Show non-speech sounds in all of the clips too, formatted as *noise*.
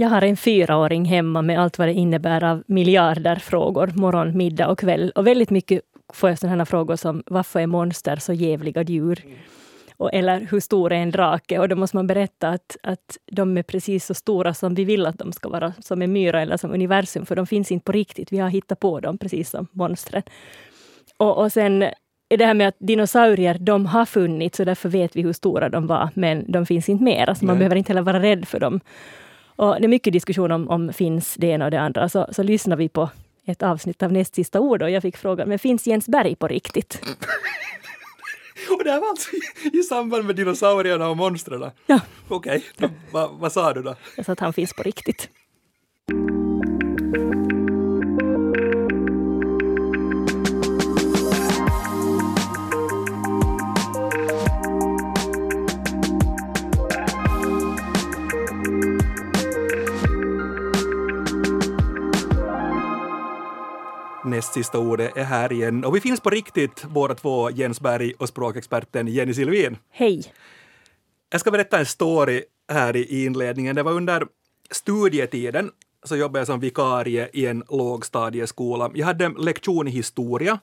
Jag har en fyraåring hemma med allt vad det innebär av miljarder frågor, morgon, middag och kväll. Och väldigt mycket får jag sådana frågor som varför är monster så jävliga djur? Och, eller hur stor är en drake? Och då måste man berätta att, att de är precis så stora som vi vill att de ska vara, som en myra eller som universum, för de finns inte på riktigt. Vi har hittat på dem precis som monstren. Och, och sen är det här med att dinosaurier, de har funnits och därför vet vi hur stora de var, men de finns inte mer. Alltså man behöver inte heller vara rädd för dem. Och det är mycket diskussion om, om finns det ena och det andra. Så, så lyssnar vi på ett avsnitt av Näst sista ord och jag fick frågan, men finns Jens Berg på riktigt? *laughs* och det här var alltså i, i samband med dinosaurierna och monstren? Ja. Okej, okay. vad va sa du då? Jag sa att han finns på riktigt. Näst sista ordet är här igen. Och vi finns på riktigt båda två, Jens Berg och språkexperten Jenny Silvin. Hej! Jag ska berätta en story här i inledningen. Det var under studietiden så jobbade jag som vikarie i en lågstadieskola. Jag hade lektion i historia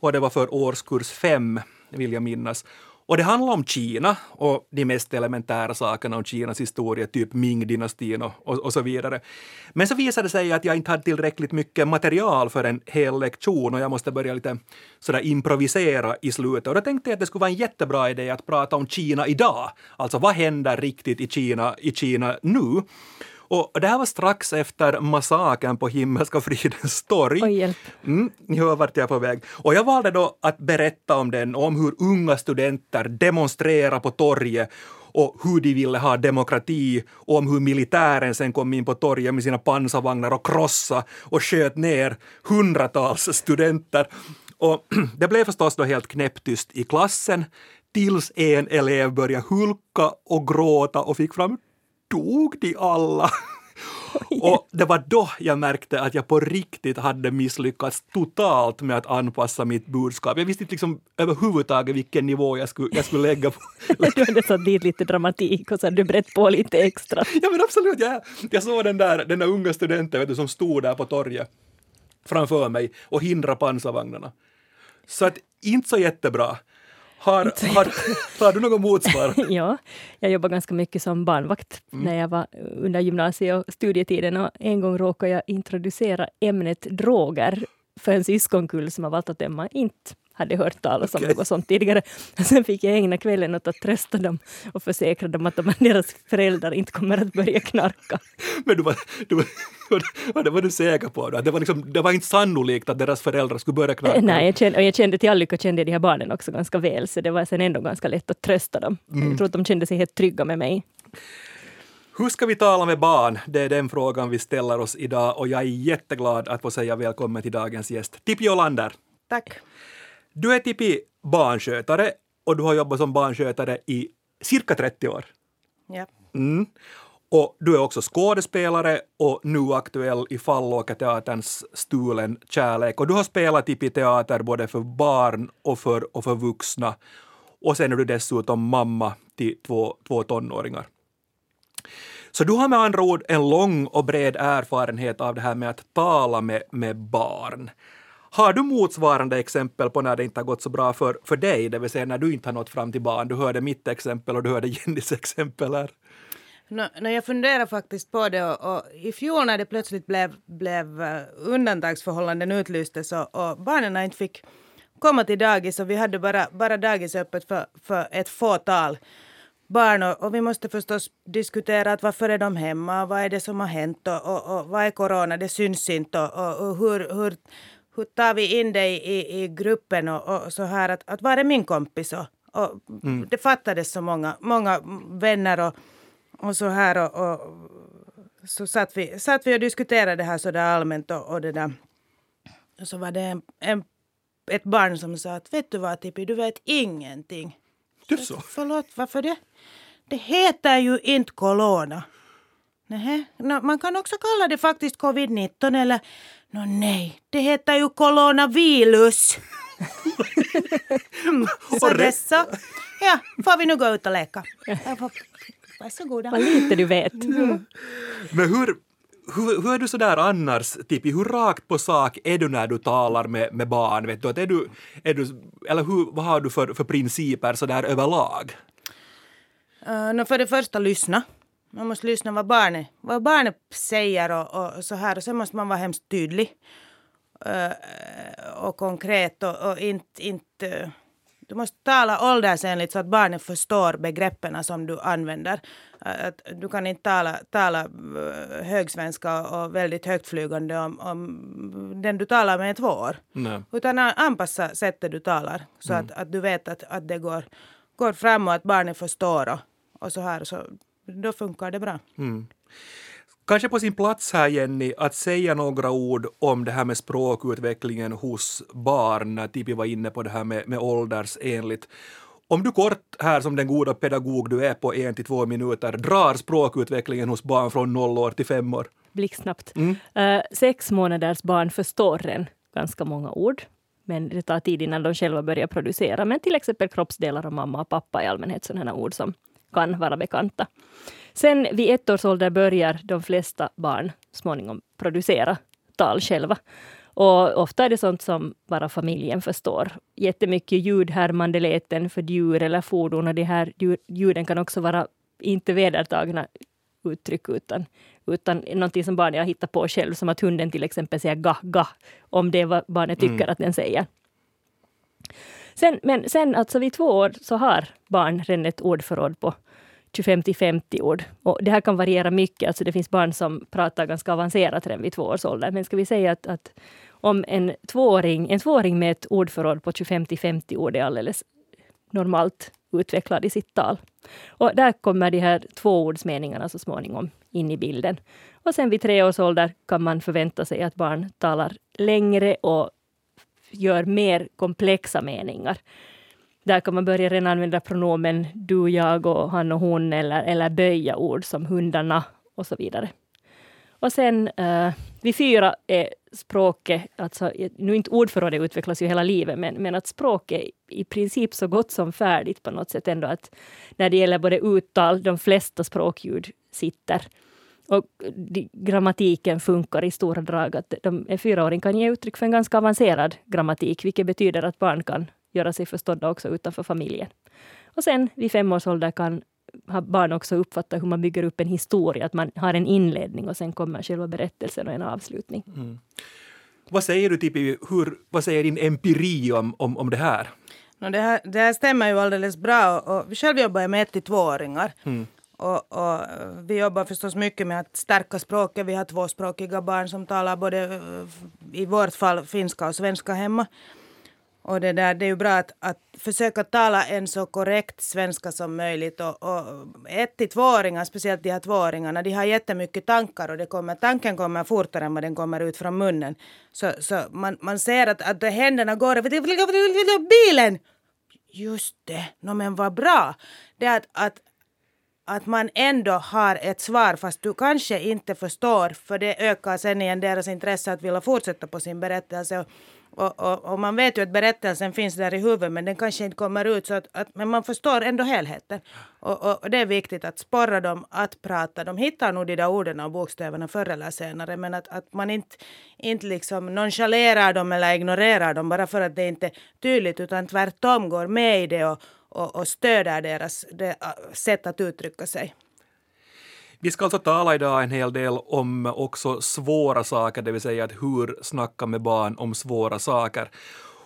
och det var för årskurs fem, vill jag minnas. Och det handlar om Kina och de mest elementära sakerna om Kinas historia, typ Ming-dynastin och, och, och, så vidare. Men så visade det sig att jag inte hade tillräckligt mycket material för en hel lektion och jag måste börja lite sådär improvisera i slutet. Och då tänkte jag att det skulle vara en jättebra idé att prata om Kina idag. Alltså vad händer riktigt i Kina, i Kina nu? Och det här var strax efter massakern på Himmelska fridens torg. Oj, hjälp. Mm, ni hör vart jag är på väg. Och jag valde då att berätta om den, om hur unga studenter demonstrerade på torget och hur de ville ha demokrati och om hur militären sen kom in på torget med sina pansarvagnar och krossa och sköt ner hundratals studenter. Och *clears throat* det blev förstås då helt knäpptyst i klassen tills en elev började hulka och gråta och fick fram dog de alla? *laughs* Och det var då jag märkte att jag på riktigt hade misslyckats totalt med att anpassa mitt budskap. Jag visste inte liksom överhuvudtaget vilken nivå jag skulle, jag skulle lägga på. *laughs* du hade satt dit lite dramatik och så hade du brett på lite extra. Ja men absolut, jag, jag såg den där, den där unga studenten vet du, som stod där på torget framför mig och hindrade pansarvagnarna. Så att inte så jättebra. Har, har, *laughs* har du något motsvarande? *laughs* ja, jag jobbar ganska mycket som barnvakt mm. när jag var under gymnasie och studietiden och en gång råkade jag introducera ämnet droger för en syskonkull som har valt att Emma inte hade hört talas om okay. något sånt tidigare. *laughs* Sen fick jag ägna kvällen åt att trösta dem och försäkra dem att de, deras föräldrar inte kommer att börja knarka. Men du var, du var, *laughs* det var du säker på? Det var, liksom, det var inte sannolikt att deras föräldrar skulle börja knarka? Nej, jag kände, och jag kände till all lycka kände de här barnen också ganska väl, så det var sen ändå ganska lätt att trösta dem. Mm. Jag tror att de kände sig helt trygga med mig. Hur ska vi tala med barn? Det är den frågan vi ställer oss idag och jag är jätteglad att få säga välkommen till dagens gäst, Tippi Olander. Tack. Du är Tippi barnskötare och du har jobbat som barnskötare i cirka 30 år. Ja. Mm. Och du är också skådespelare och nu aktuell i Fallåkerteaterns Stulen kärlek. Och du har spelat i teater både för barn och för, och för vuxna. Och sen är du dessutom mamma till två, två tonåringar. Så du har med andra ord en lång och bred erfarenhet av det här med att tala med, med barn. Har du motsvarande exempel på när det inte har gått så bra för, för dig, det vill säga när du inte har nått fram till barn? Du hörde mitt exempel och du hörde Jennys exempel här. No, no, jag funderar faktiskt på det och, och, i fjol när det plötsligt blev, blev eh, undantagsförhållanden utlystes och, och barnen inte fick komma till dagis och vi hade bara, bara dagis öppet för, för ett fåtal barn och, och, vi måste förstås diskutera att varför är de hemma, vad är det som har hänt? Och, och, och vad är corona, det syns inte. Och, och hur, hur hur tar vi in dig i, i gruppen och, och, så här att, att var är min kompis? Och, och mm. Det fattades så många, många vänner och, och så här och, och så satt vi, satt vi och diskuterade det här så där allmänt och, och det där. Och så var det en, en, ett barn som sa att vet du vad Tippi, du vet ingenting. Du så? Förlåt, varför det? Det heter ju inte corona. Nej, no, man kan också kalla det faktiskt covid-19 eller no, nej, det heter ju coronavirus. *laughs* Så det så. Ja, får vi nu gå ut och leka? Varsågoda. Vad lite du vet. Men hur, hur, hur är du sådär annars, Tippi, hur rakt på sak är du när du talar med, med barn? Vet du, att är du, är du, eller hur, vad har du för, för principer sådär överlag? Uh, no, för det första, lyssna. Man måste lyssna vad barnet, vad barnet säger och, och så här. Och sen måste man vara hemskt tydlig uh, och konkret och, och inte, inte du måste tala åldersenligt så att barnet förstår begreppen som du använder. Att du kan inte tala, tala eh, högsvenska och väldigt högtflygande om, om den du talar med är två år. Nej. Utan anpassa sättet du talar så mm. att, att du vet att, att det går, går fram och att barnet förstår och, och så här. Så då funkar det bra. Mm. Kanske på sin plats här Jenny att säga några ord om det här med språkutvecklingen hos barn. Tipi var inne på det här med, med åldersenligt. Om du kort här som den goda pedagog du är på en till två minuter drar språkutvecklingen hos barn från noll år till fem år. Blixtsnabbt. Mm. Uh, sex månaders barn förstår en ganska många ord. Men det tar tid innan de själva börjar producera. Men till exempel kroppsdelar av mamma och pappa i allmänhet sådana ord som kan vara bekanta. Sen vid ett års ålder börjar de flesta barn småningom producera tal själva. Och ofta är det sånt som bara familjen förstår. Jättemycket ljudhärmande läten för djur eller fordon. Och de här ljuden kan också vara inte vedertagna uttryck utan, utan någonting som barnet har hittat på själv. Som att hunden till exempel säger ga, ga, om det är vad barnet tycker mm. att den säger. Sen, men sen alltså vid två år så har barn redan ett ordförråd på 25 till 50 ord. Och det här kan variera mycket. Alltså det finns barn som pratar ganska avancerat redan vid två års ålder. Men ska vi säga att, att om en tvååring, en tvååring med ett ordförråd på 25 till 50 ord är alldeles normalt utvecklad i sitt tal. Och där kommer de här tvåordsmeningarna så småningom in i bilden. Och sen vid tre års ålder kan man förvänta sig att barn talar längre och gör mer komplexa meningar. Där kan man börja redan använda pronomen du, jag och han och hon eller, eller böja ord som hundarna och så vidare. Och sen eh, uh, vid fyra är språket, alltså, nu inte ordförrådet utvecklas ju hela livet, men, men att språket är i princip så gott som färdigt på något sätt ändå att när det gäller både uttal, de flesta språkljud sitter. Och de, grammatiken funkar i stora drag. Att de, en fyraåring kan ge uttryck för en ganska avancerad grammatik, vilket betyder att barn kan göra sig förstådda också utanför familjen. Och sen vid fem års ålder kan barn också uppfatta hur man bygger upp en historia, att man har en inledning och sen kommer själva berättelsen och en avslutning. Mm. Vad säger du, Tippi, hur, vad säger din empiri om, om, om det här? No, det, här det här stämmer ju alldeles bra. Och, och själv jobbar jag med ett till tvååringar. Mm. Och, och, vi jobbar förstås mycket med att stärka språket. Vi har tvåspråkiga barn som talar både, eh, i vårt fall, finska och svenska hemma. Och det, där, det är ju bra att, att försöka tala en så korrekt svenska som möjligt. Och, och ett till tvååringar, speciellt de här tvååringarna, de har jättemycket tankar och det kommer, tanken kommer fortare än vad den kommer ut från munnen. Så, så man, man ser att, att händerna går bilen! Just det, no, men vad bra! Det är att, att att man ändå har ett svar fast du kanske inte förstår för det ökar sen igen deras intresse att vilja fortsätta på sin berättelse. Och, och, och, man vet ju att berättelsen finns där i huvudet men den kanske inte kommer ut så att, att men man förstår ändå helheten. Och, och, det är viktigt att sporra dem att prata. De hittar nog de där orden och bokstäverna förr eller senare men att, att man inte, inte liksom nonchalerar dem eller ignorerar dem bara för att det inte är tydligt utan tvärtom går med i det och, och, och stöder deras det, sätt att uttrycka sig. Vi ska alltså tala idag en hel del om också svåra saker, det vill säga att hur snacka med barn om svåra saker.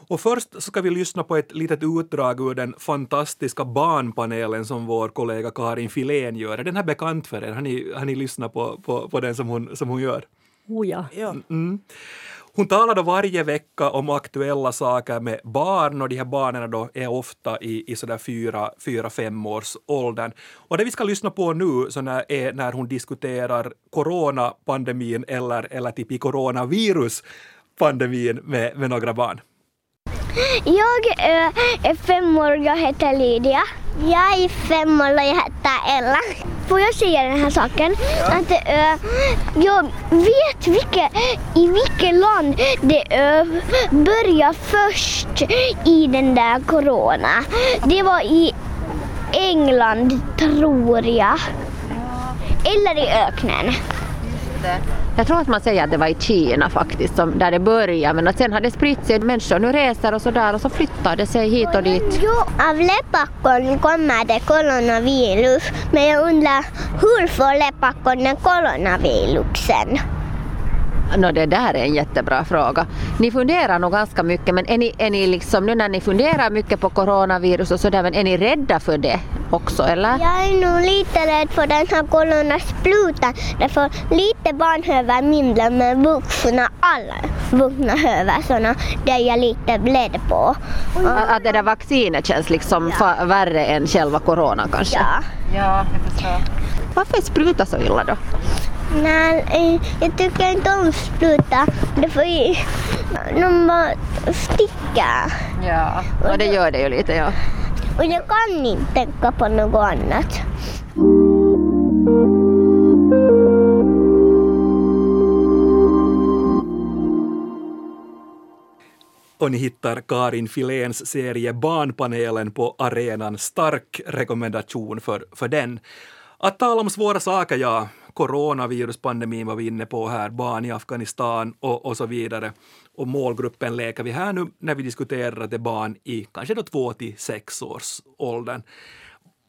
Och först ska vi lyssna på ett litet utdrag ur den fantastiska barnpanelen som vår kollega Karin Filén gör. Är den här bekant för er? Har ni, har ni lyssnat på, på, på den som hon, som hon gör? Oh ja. Mm. Hon talar då varje vecka om aktuella saker med barn och de här barnen då är ofta i, i sådär fyra, fyra, fem års åldern. Och det vi ska lyssna på nu så när, är när hon diskuterar coronapandemin eller, eller typ coronaviruspandemin med, med några barn. Jag eh, är fem år, jag heter Lydia. Jag är fem år och jag heter Ella. Får jag säga den här saken? Ja. Att äh, jag vet vilka, i vilket land det äh, började först i den där corona. Det var i England, tror jag. eller i öknen. Jag tror att man säger att det var i Kina faktiskt som, där det började men att sen har det spritt sig. Människor nu reser och så där och så flyttar det sig hit och dit. Jo, av lepackon kommer det coronavirus. Men jag undrar, hur får lepackonen coronavirusen? No, det där är en jättebra fråga. Ni funderar nog ganska mycket men är ni, är ni liksom, nu när ni funderar mycket på coronavirus och sådär men är ni rädda för det också eller? Jag är nog lite rädd för den här coronasprutan. Därför lite barn behöver mindre men vuxna, alla vuxna behöver såna. Det är jag lite rädd på. Att, att det där vaccinet känns liksom fa- värre än själva corona kanske? Ja. ja jag förstår. Varför är spruta så illa då? Nej, eh, jag tycker inte om spruta. Det får ju... De bara sticker. Ja. Och det gör det ju lite ja. Och jag kan inte tänka på något annat. Och ni hittar Karin Filéns serie Barnpanelen på arenan. Stark rekommendation för, för den. Att tala om svåra saker, ja. Coronaviruspandemin var vi inne på här, barn i Afghanistan och, och så vidare. Och målgruppen leker vi här nu när vi diskuterar att det är barn i kanske då två till sex års åldern.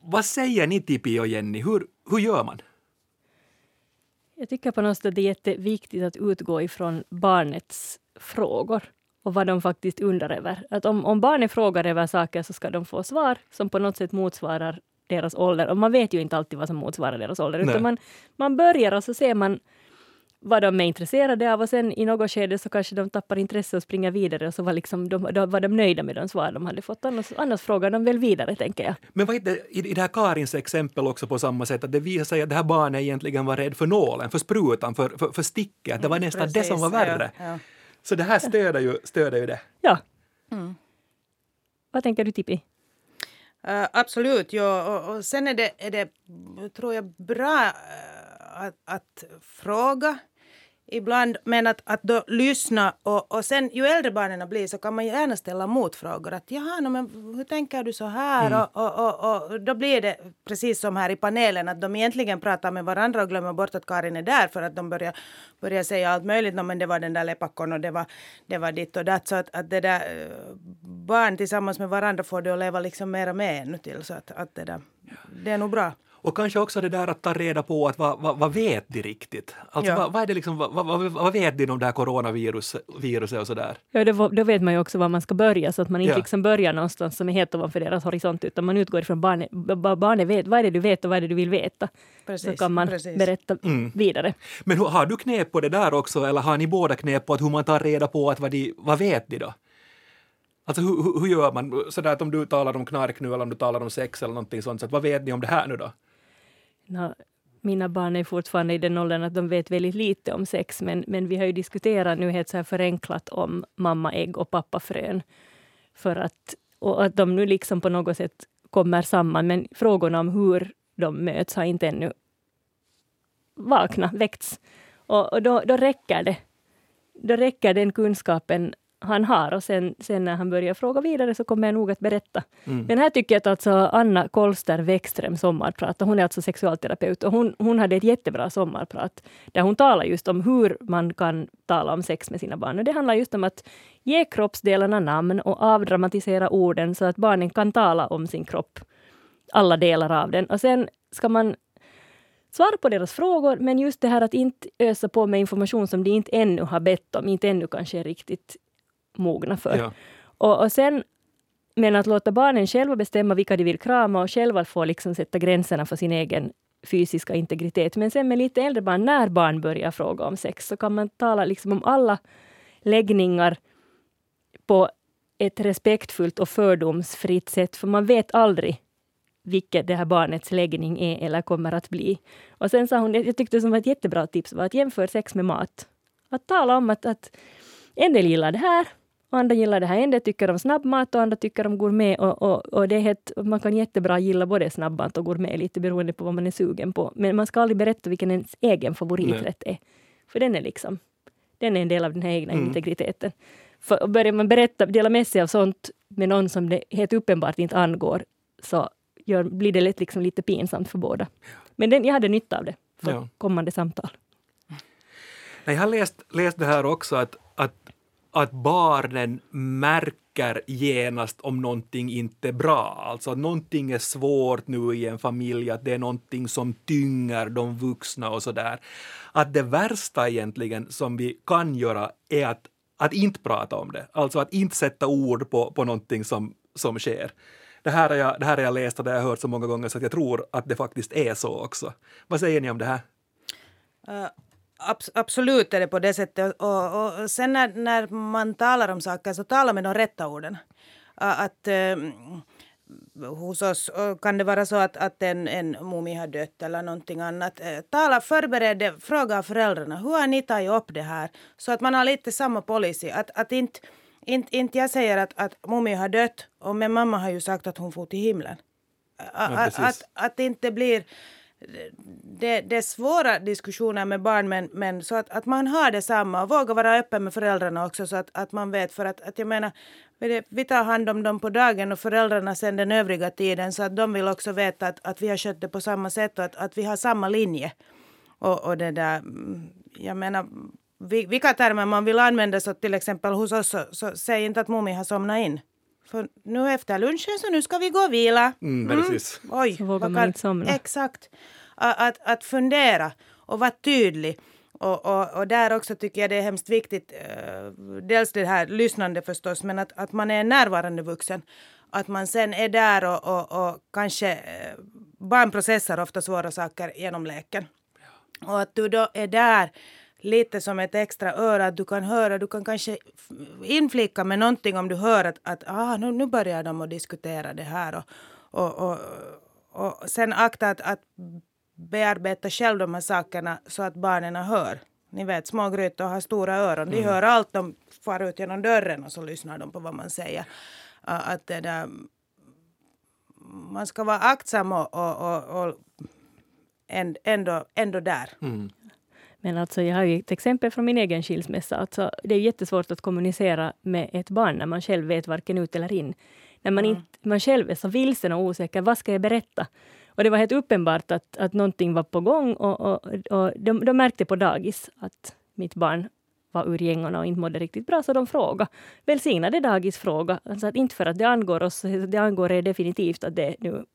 Vad säger ni Tippi och Jenny, hur, hur gör man? Jag tycker på något sätt att det är jätteviktigt att utgå ifrån barnets frågor och vad de faktiskt undrar över. Att om, om barnet frågar över saker så ska de få svar som på något sätt motsvarar deras ålder. Och man vet ju inte alltid vad som motsvarar deras ålder. Nej. Utan man, man börjar och så ser man vad de är intresserade av och sen i något skede så kanske de tappar intresse och springer vidare och så var, liksom de, då var de nöjda med de svar de hade fått. Annars, annars frågar de väl vidare, tänker jag. Men vad är det, i, i det här Karins exempel också på samma sätt, att det visar sig att det här barnet egentligen var rädd för nålen, för sprutan, för, för, för sticket. Det var nästan det som var Precis, värre. Ja, ja. Så det här stöder ju, stöder ju det. Ja. Vad tänker du, Tippi? Eh, absolut, ja. Och, och sen är det, är det, tror jag, bra eh, att, att fråga ibland, men att, att då lyssna och, och sen ju äldre barnen blir så kan man gärna ställa motfrågor. Att jaha, no, men hur tänker du så här? Och, och, och, och då blir det precis som här i panelen att de egentligen pratar med varandra och glömmer bort att Karin är där för att de börjar, börjar säga allt möjligt. No, men det var den där lepackon och det var, det var ditt och datt. Så att, att det där eh, barn tillsammans med varandra får det att leva liksom mera med ännu till. Så att, att det där, det är nog bra. Och kanske också det där att ta reda på att vad, vad, vad vet de riktigt? Alltså Ja. vad, vad, är det liksom, vad, vad, vad vet de om det här coronaviruset viruset och sådär? Ja, då, då vet man ju också var man ska börja, så att man inte Ja. liksom börjar någonstans som är helt ovanför deras horisont, utan man utgår ifrån barnet. Barnet vet, vad är det du vet och vad är det du vill veta? Precis, så kan man precis. berätta vidare. Men har du knep på det där också eller har ni båda knep på att hur man tar reda på att vad, de, vad vet de då? Alltså hur, hur, hur gör man? Sådär att om du talar om knark nu eller om du talar om sex eller någonting sånt, så att vad vet ni om det här nu då? No, mina barn är fortfarande i den åldern att de vet väldigt lite om sex, men, men vi har ju diskuterat nu helt så här förenklat om mammaägg och pappafrön. För att, och att de nu liksom på något sätt kommer samman, men frågorna om hur de möts har inte ännu vaknat, väckts. Och, och då, då räcker det. Då räcker den kunskapen han har och sen, sen när han börjar fråga vidare så kommer jag nog att berätta. Men här tycker jag att alltså Anna Kolster Wäckström sommarprat, hon är alltså sexualterapeut, och hon, hon hade ett jättebra sommarprat där hon talar just om hur man kan tala om sex med sina barn. Och det handlar just om att ge kroppsdelarna namn och avdramatisera orden så att barnen kan tala om sin kropp, alla delar av den. Och sen ska man svara på deras frågor, men just det här att inte ösa på med information som de inte ännu har bett om, inte ännu kanske riktigt mogna för. Ja. Och, och sen, men att låta barnen själva bestämma vilka de vill krama och själva få liksom sätta gränserna för sin egen fysiska integritet. Men sen med lite äldre barn, när barn börjar fråga om sex, så kan man tala liksom om alla läggningar på ett respektfullt och fördomsfritt sätt, för man vet aldrig vilket det här barnets läggning är eller kommer att bli. Och sen sa hon, jag tyckte det som var ett jättebra tips, var att jämföra sex med mat. Att tala om att, att en del gillar det här och andra gillar det här. En del tycker om snabbmat och andra tycker om gourmet. Och, och, och det är helt, man kan jättebra gilla både snabbmat och gourmet, lite beroende på vad man är sugen på. Men man ska aldrig berätta vilken ens egen favoriträtt är. För den är liksom, den är en del av den här egna integriteten. För börjar man berätta, dela med sig av sånt med någon som det helt uppenbart inte angår, så gör, blir det lätt liksom lite pinsamt för båda. Men den, jag hade nytta av det. för Ja. kommande samtal. Nej, jag har läst, läst det här också, att, att, att barnen märker genast om någonting inte är bra. Alltså att någonting är svårt nu i en familj, att det är någonting som tynger de vuxna och så där. Att det värsta egentligen som vi kan göra är att, att inte prata om det. Alltså att inte sätta ord på, på någonting som, som sker. Det här, har jag, det här har jag läst och det har jag hört så många gånger så att jag tror att det faktiskt är så också. Vad säger ni om det här? Uh, absolut är det på det sättet. Och, och, sen när, när man talar om saker så tala med de rätta orden. Att uh, hos oss kan det vara så att, att en, en mummi har dött eller någonting annat. Uh, tala, förbered fråga föräldrarna. Hur har ni tagit upp det här? Så att man har lite samma policy. Att, att inte, inte, inte jag säger att, att mummi har dött och men mamma har ju sagt att hon får till himlen. Att, precis. att, att det inte blir det, det är svåra diskussioner med barn men, men så att, att man har detsamma och vågar vara öppen med föräldrarna också så att, att man vet för att, att jag menar vi- tar hand om dem på dagen och föräldrarna sen den övriga tiden så att de vill också veta att, att vi har skött det på samma sätt och att, att vi har samma linje. Och, och det där, mm, jag menar vilka termer man vill använda så till exempel hos oss så, så säg inte att mummi har somnat in. För nu efter lunchen så nu ska vi gå och vila. Mm, precis. Oj, Så vågar man inte somna. Exakt. Att, att, fundera och vara tydlig. Och, och, och där också tycker jag det är hemskt viktigt, eh, dels det här lyssnande förstås, men att, att man är närvarande vuxen. Att man sen är där och, och, och kanske, eh, barn processar ofta svåra saker genom leken. Och att du då är där lite som ett extra öra, att du kan höra, du kan kanske inflika med någonting om du hör att, att ah, nu, nu börjar de att diskutera det här. Och, och, och, och sen akta att, att bearbeta själv de här sakerna så att barnen hör. Ni vet, små grytor har stora öron. De hör allt, de far ut genom dörren och så lyssnar de på vad man säger. Att det där, man ska vara aktsam och, och, och, och änd- ändå, ändå där. Men alltså, jag har ju ett exempel från min egen skilsmässa. Alltså, det är jättesvårt att kommunicera med ett barn när man själv vet varken ut eller in. När man, inte, man själv är så vilsen och osäker, vad ska jag berätta? Och det var helt uppenbart att, att någonting var på gång och, och, och de, de märkte på dagis att mitt barn var ur gängorna och inte mådde riktigt bra, så de frågade. Välsignade dagis fråga. Alltså att inte för att det angår oss, det angår er definitivt att det nu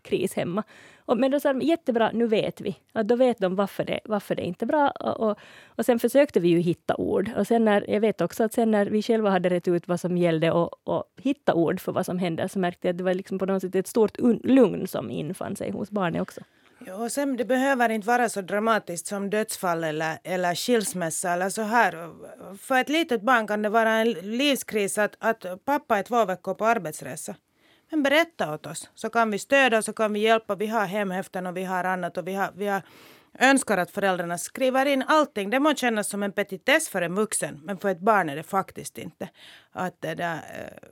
kris hemma. Och, men då sa de jättebra, nu vet vi. Att då vet de varför det, varför det inte är bra. Och, och, och sen försökte vi ju hitta ord. Och sen när, jag vet också att sen när vi själva hade rätt ut vad som gällde och, och hitta ord för vad som hände så märkte jag att det var liksom på något sätt ett stort lugn som infann sig hos barnet också. Ja, och sen, det behöver inte vara så dramatiskt som dödsfall eller, eller skilsmässa eller så här. För ett litet barn kan det vara en livskris att, att pappa är två veckor på arbetsresa. Men berätta åt oss så kan vi stödja och så kan vi hjälpa. Vi har hemhäften och vi har annat och vi har, vi har önskar att föräldrarna skriver in allting. Det må kännas som en petitess för en vuxen men för ett barn är det faktiskt inte. Att det där, eh,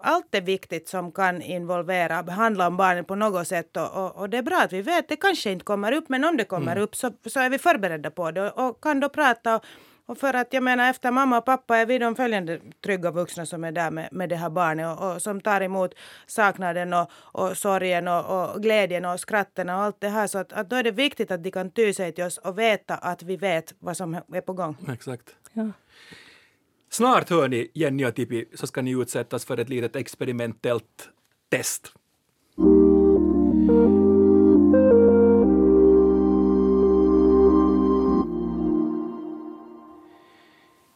allt är viktigt som kan involvera, behandla om barnen på något sätt. Och, och, och det är bra att vi vet, det kanske inte kommer upp, men om det kommer upp så, så är vi förberedda på det och, och kan då prata. Och, och för att jag menar efter mamma och pappa är vi de följande trygga vuxna som är där med, med det här barnet och, och som tar emot saknaden och, och sorgen och, och glädjen och skratten och allt det här. Så att, att då är det viktigt att de kan ty sig till oss och veta att vi vet vad som är på gång. Exakt. Ja. Snart hör ni Jenny och Tippi så ska ni utsättas för ett litet experimentellt test.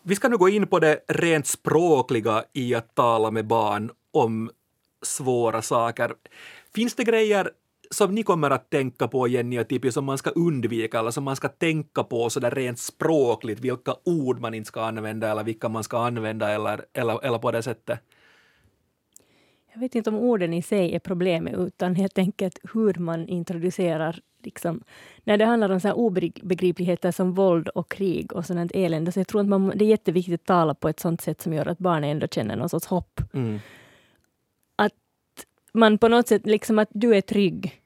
Vi ska nu gå in på det rent språkliga i att tala med barn om svåra saker. Finns det grejer som ni kommer att tänka på, Jenny och Tippi, som man ska undvika eller som man ska tänka på så där rent språkligt, vilka ord man inte ska använda eller vilka man ska använda eller, eller, eller på det sättet? Jag vet inte om orden i sig är problemet, utan helt enkelt hur man introducerar Liksom, när det handlar om så här obegripligheter som våld och krig och sådant elände, så jag tror att man, det är jätteviktigt att tala på ett sådant sätt som gör att barnen ändå känner någon sorts hopp. Mm. Att man på något sätt, liksom att du är trygg.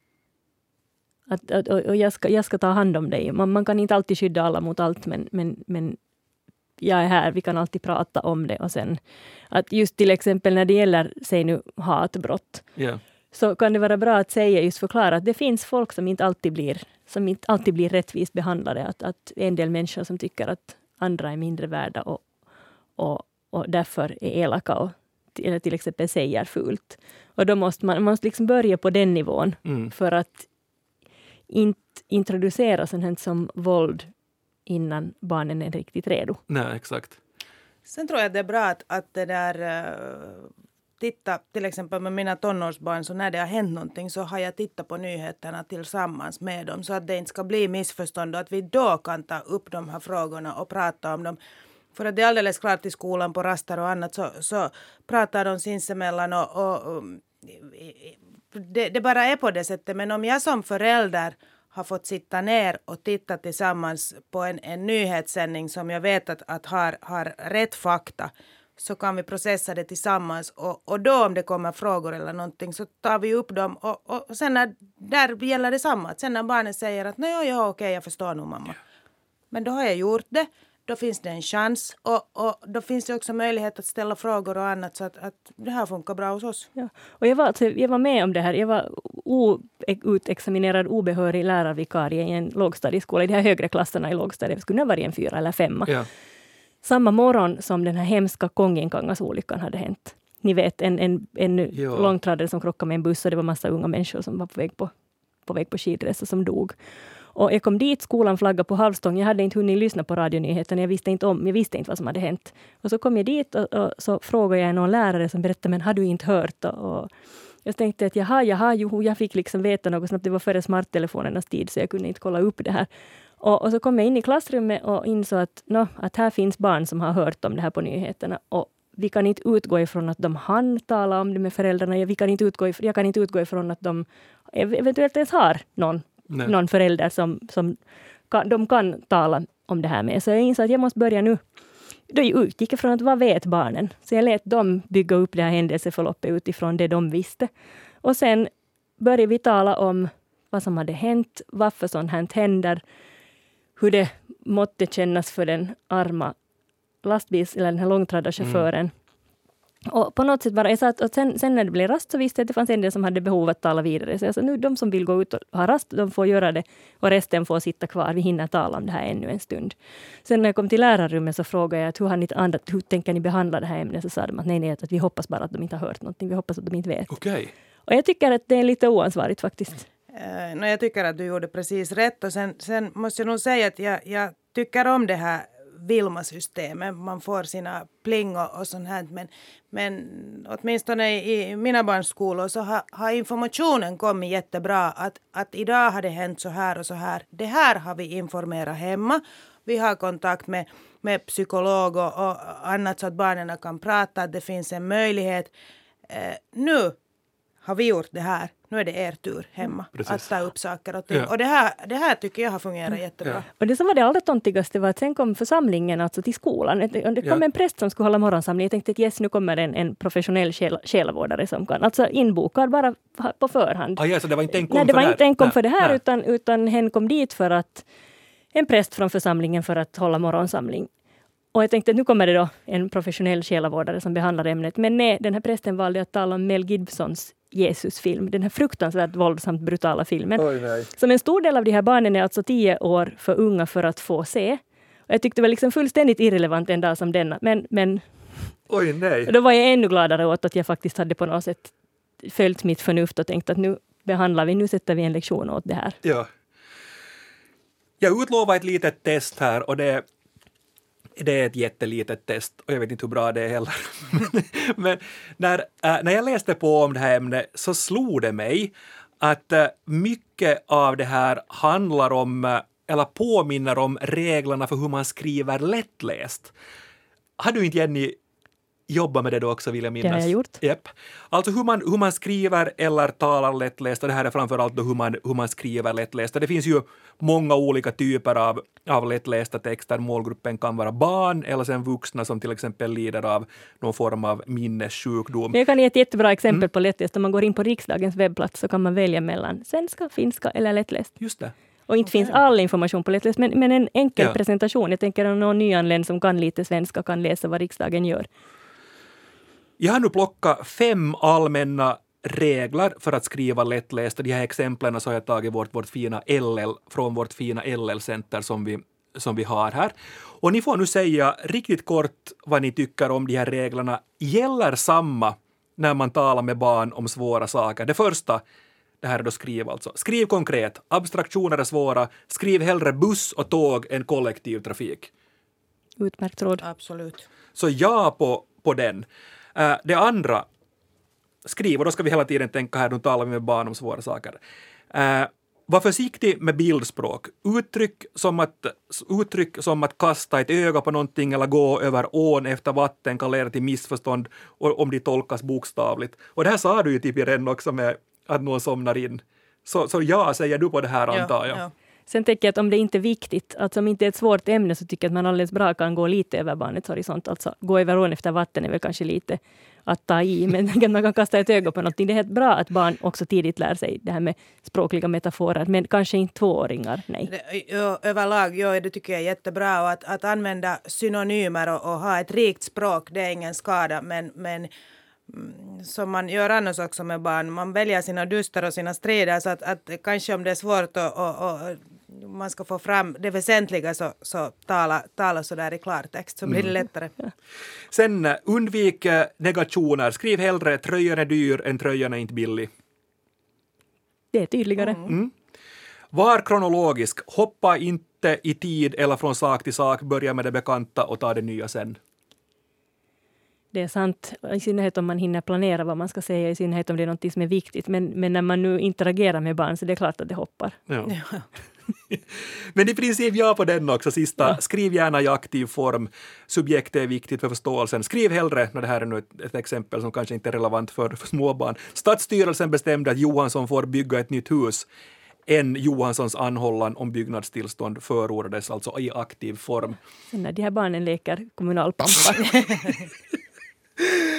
Att, att, och och jag, ska, jag ska ta hand om dig. Man, man kan inte alltid skydda alla mot allt, men, men, men jag är här, vi kan alltid prata om det. Och sen att just till exempel när det gäller, säg nu hatbrott, Ja. så kan det vara bra att säga, just förklara att det finns folk som inte alltid blir, som inte alltid blir rättvist behandlade. Att, att en del människor som tycker att andra är mindre värda och, och, och därför är elaka och eller till exempel säger fult. Och då måste man, man måste liksom börja på den nivån Mm. för att inte introducera sånt här som våld innan barnen är riktigt redo. Nej, exakt. Sen tror jag att det är bra att, att det där uh, titta till exempel med mina tonårsbarn så när det har hänt någonting så har jag tittat på nyheterna tillsammans med dem så att det inte ska bli missförstånd och att vi då kan ta upp de här frågorna och prata om dem. För att det är alldeles klart i skolan på raster och annat så, så pratar de sinsemellan och, och, och det, det bara är på det sättet. Men om jag som förälder har fått sitta ner och titta tillsammans på en, en nyhetssändning som jag vet att, att har, har rätt fakta så kan vi processa det tillsammans och, och då om det kommer frågor eller någonting så tar vi upp dem och, och, och sen när, där gäller det samma. Att sen när barnet säger att nej, ja, okej, jag förstår nu mamma. Men då har jag gjort det. Då finns det en chans och, och då finns det också möjlighet att ställa frågor och annat så att, att det här funkar bra hos oss. Ja. Och jag, var, alltså, jag var med om det här. Jag var utexaminerad obehörig lärarvikarie i en lågstadieskola i de här högre klasserna i lågstadiet. Det skulle ha varit en fyra eller femma. Ja. Samma morgon som den här hemska Konginkangas-olyckan hade hänt. Ni vet en, en, en Ja. långtradare som krockade med en buss och det var massa unga människor som var på väg på, på, väg på skidresa som dog. Och jag kom dit, skolan flaggade på halvstång. Jag hade inte hunnit lyssna på radionyheterna. Jag visste inte om, jag visste inte vad som hade hänt. Och så kom jag dit och, och så frågade jag någon lärare som berättade, men har du inte hört? Och, och jag tänkte att jaha, jaha, jo, jag fick liksom veta något snabbt. Det var före smarttelefonernas tid, så jag kunde inte kolla upp det här. Och, och så kom jag in i klassrummet och insåg att, no, att här finns barn som har hört om det här på nyheterna. Och vi kan inte utgå ifrån att de hann tala om det med föräldrarna. Vi kan inte utgå ifrån, jag kan inte utgå ifrån att de eventuellt ens har någon Nej. någon förälder som, som kan, de kan tala om det här med. Så jag insåg att jag måste börja nu. Då utgick jag från att vad vet barnen? Så jag lät dem bygga upp det här händelseförloppet utifrån det de visste. Och sen började vi tala om vad som hade hänt, varför sånt här händer, hur det måtte kännas för den arma lastbils eller den här långtradarchauffören. Och på något sätt bara, jag sa att, och sen, sen när det blev rast så visste jag att det fanns en del som hade behov att tala vidare. Så jag sa nu de som vill gå ut och ha rast, de får göra det. Och resten får sitta kvar. Vi hinner tala om det här ännu en stund. Sen när jag kom till lärarrummet så frågade jag att hur, har ni andrat, hur tänker ni behandla det här ämnet? Så sa de att nej, nej, att vi hoppas bara att de inte har hört någonting. Vi hoppas att de inte vet. Okej. Och jag tycker att det är lite oansvarigt faktiskt. Uh, no, jag tycker att du gjorde precis rätt och sen, sen måste jag nog säga att jag, jag tycker om det här Vilma-systemet. Man får sina pling och, och sånt här. Men, men åtminstone i, i mina barns skolor så har, har informationen kommit jättebra. Att, att idag har det hänt så här och så här. Det här har vi informerat hemma. Vi har kontakt med, med psykolog och, och annat så att barnen kan prata. Att det finns en möjlighet. Eh, nu har vi gjort det här. Nu är det er tur hemma Precis. att ta upp saker och ting. Ja. Och det här, det här tycker jag har fungerat jättebra. Ja. Och det som var det allra töntigaste var att sen kom församlingen alltså till skolan. Det kom Ja. en präst som skulle hålla morgonsamling. Jag tänkte att yes, nu kommer en, en professionell själ, själavårdare som kan, alltså inbokad bara på förhand. Ah, ja, så det var inte enkom Nej, det för var inte enkom Nej, för det här, nej. utan, utan hen kom dit för att en präst från församlingen för att hålla morgonsamling. Och jag tänkte att nu kommer det då en professionell själavårdare som behandlar ämnet. Men nej, den här prästen valde att tala om Mel Gibsons Jesusfilm, den här fruktansvärt våldsamt brutala filmen. Oj. Som en stor del av de här barnen är alltså tio år för unga för att få se. Och jag tyckte det var liksom fullständigt irrelevant en dag som denna. Men, men Oj, nej. då var jag ännu gladare åt att jag faktiskt hade på något sätt följt mitt förnuft och tänkt att nu behandlar vi, nu sätter vi en lektion åt det här. Ja. Jag utlovar ett litet test här och det, det är ett jättelitet test och jag vet inte hur bra det är heller. *laughs* Men när, äh, när jag läste på om det här ämnet så slog det mig att äh, mycket av det här handlar om, äh, eller påminner om reglerna för hur man skriver lättläst. Har du inte Jenny jobbat med det då också vill jag minnas? Det har jag gjort. Japp. Alltså hur man, hur man skriver eller talar lättläst, och det här är framförallt då hur man, hur man skriver lättläst. Det finns ju många olika typer av, av lättlästa texter. Målgruppen kan vara barn eller sen vuxna som till exempel lider av någon form av minnessjukdom. Jag kan ge ett jättebra Mm. exempel på lättläst. Om man går in på riksdagens webbplats så kan man välja mellan svenska, finska eller lättläst. Just det. Och inte finns all information på lättläst, men, men en enkel Ja. presentation. Jag tänker om någon nyanländ som kan lite svenska kan läsa vad riksdagen gör. Jag har nu plockat fem allmänna regler för att skriva lättläst och de här exemplen så har jag tagit vårt, vårt fina LL från vårt fina LL-center som vi, som vi har här. Och ni får nu säga riktigt kort vad ni tycker om de här reglerna. Gäller samma när man talar med barn om svåra saker? Det första, det här är då skriv alltså. Skriv konkret. Abstraktioner är svåra. Skriv hellre buss och tåg än kollektivtrafik. Utmärkt råd. Absolut. Så ja på, på den. Uh, det andra, skriv, och då ska vi hela tiden tänka här, nu talar vi med barn om svåra saker. Uh, var försiktig med bildspråk. Uttryck som, att, uttryck som att kasta ett öga på någonting eller gå över ån efter vatten kan leda till missförstånd om de tolkas bokstavligt. Och det här sa du ju typ redan också med att någon somnar in. Så, så ja, säger du på det här antar jag. Ja, ja. Sen tänker jag att om det inte är viktigt, alltså om inte är ett svårt ämne, så tycker jag att man alldeles bra kan gå lite över barnets horisont. Alltså gå över ån efter vatten är väl kanske lite att ta i, *laughs* men man kan kasta ett öga på någonting. Det är helt bra att barn också tidigt lär sig det här med språkliga metaforer, men kanske inte tvååringar. Nej. Överlag, ja, det tycker jag är jättebra. Och att, att använda synonymer och, och, ha ett rikt språk, det är ingen skada, men, men mm, som man gör annars också med barn. Man väljer sina duster och sina strider så att, att kanske om det är svårt att, att, att man ska få fram det väsentliga så, så tala, tala så där i klartext så blir det mm. lättare. Mm. Sen eh, undvik eh, negationer. Skriv hellre tröjan är dyr än tröjan är inte billig. Det är tydligare. Mm. Mm. Var kronologisk. Hoppa inte i tid eller från sak till sak. Börja med det bekanta och ta det nya sen. Det är sant, i synnerhet om man hinner planera vad man ska säga, i synnerhet om det är något som är viktigt. Men, men när man nu interagerar med barn så det är klart att det hoppar. Ja. *laughs* Men i princip ja på den också, sista. Ja. Skriv gärna i aktiv form. Subjektet är viktigt för förståelsen. Skriv hellre, när det här är nu ett, ett exempel som kanske inte är relevant för, för småbarn. Stadsstyrelsen bestämde att Johansson får bygga ett nytt hus än Johanssons anhållan om byggnadstillstånd förordades alltså i aktiv form. Sen när de här barnen leker kommunalpampa. *laughs* *laughs*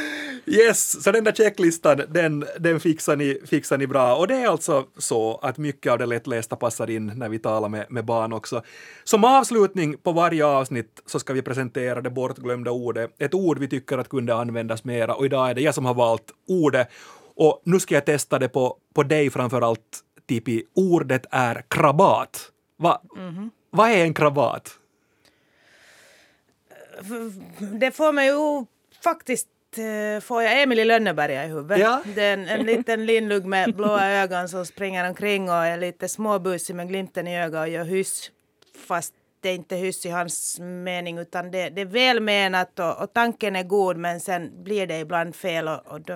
Yes, så den där checklistan, den, den fixar, ni, fixar ni bra. Och det är alltså så att mycket av det lättlästa passar in när vi talar med, med barn också. Som avslutning på varje avsnitt så ska vi presentera det bortglömda ordet. Ett ord vi tycker att kunde användas mera och idag är det jag som har valt ordet. Och nu ska jag testa det på, på dig framför allt, Tipi. Ordet är krabat. Va, mm -hmm. Vad är en krabat? Det får mig ju faktiskt får jag Emil i Lönneberga i huvudet. Ja. Det är en, en liten lindlugg med blåa ögon som springer omkring och är lite småbusig med glimten i ögat och gör hyss. Fast det är inte hyss i hans mening utan det, det är välmenat och, och tanken är god men sen blir det ibland fel och, och då,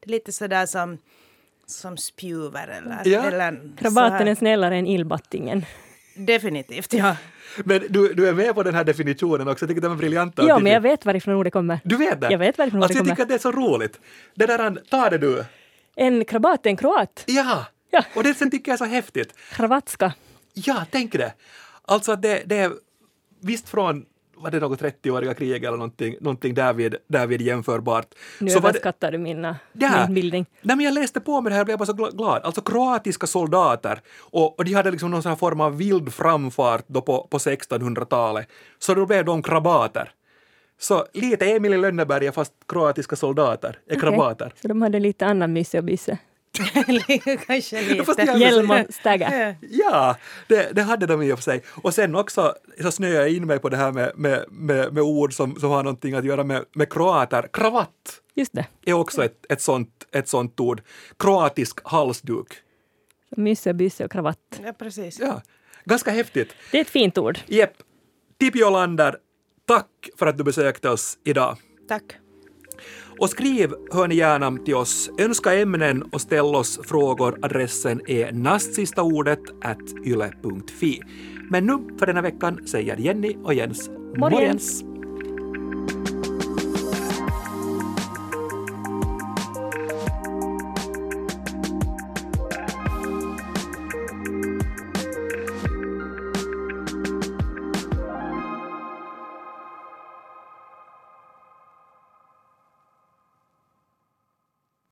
det är lite sådär som som spjuver eller... Ja. eller Krabaten är snällare än illbattingen. Definitivt, ja. Men du, du är med på den här definitionen också, jag tycker den är briljant. Ja, men jag vet varifrån ordet kommer. Du vet det? Jag vet varifrån alltså, ordet kommer. Jag tycker att det är så roligt. Det där, ta det du. En krabat, en kroat. Ja, ja. och det sen tycker jag är så häftigt. Kravatska. Ja, tänk det. Alltså det, det är visst från var det något 30-åriga krig eller någonting, någonting därvid, därvid jämförbart. Nu så överskattar du mina, ja, min bildning. Nej, men jag läste på med det här och blev bara så glad. Alltså kroatiska soldater och, och de hade liksom någon sån form av vild framfart då på, på 1600-talet. Så då blev de krabater. Så lite Emil i Lönneberga fast kroatiska soldater är okay. krabater. Så de hade lite annan mysse och bysse? *laughs* Kanske lite. Hjälm stagga. Ja, det, det, hade de i och för sig. Och sen också så snöade jag in mig på det här med, med, med, med ord som, som har någonting att göra med, med kroater. Kravatt Just det. är också ett, ett, sånt, ett sånt ord. Kroatisk halsduk. Mysse, bysse och kravatt. Ja, precis. Ja, ganska häftigt. Det är ett fint ord. Jepp. Tippi Olander, tack för att du besökte oss idag. Tack. Och skriv hör ni gärna till oss. Önska ämnen och ställ oss frågor. Adressen är nastsistaordet yle.fi. Men nu för denna veckan säger Jenny och Jens morgens.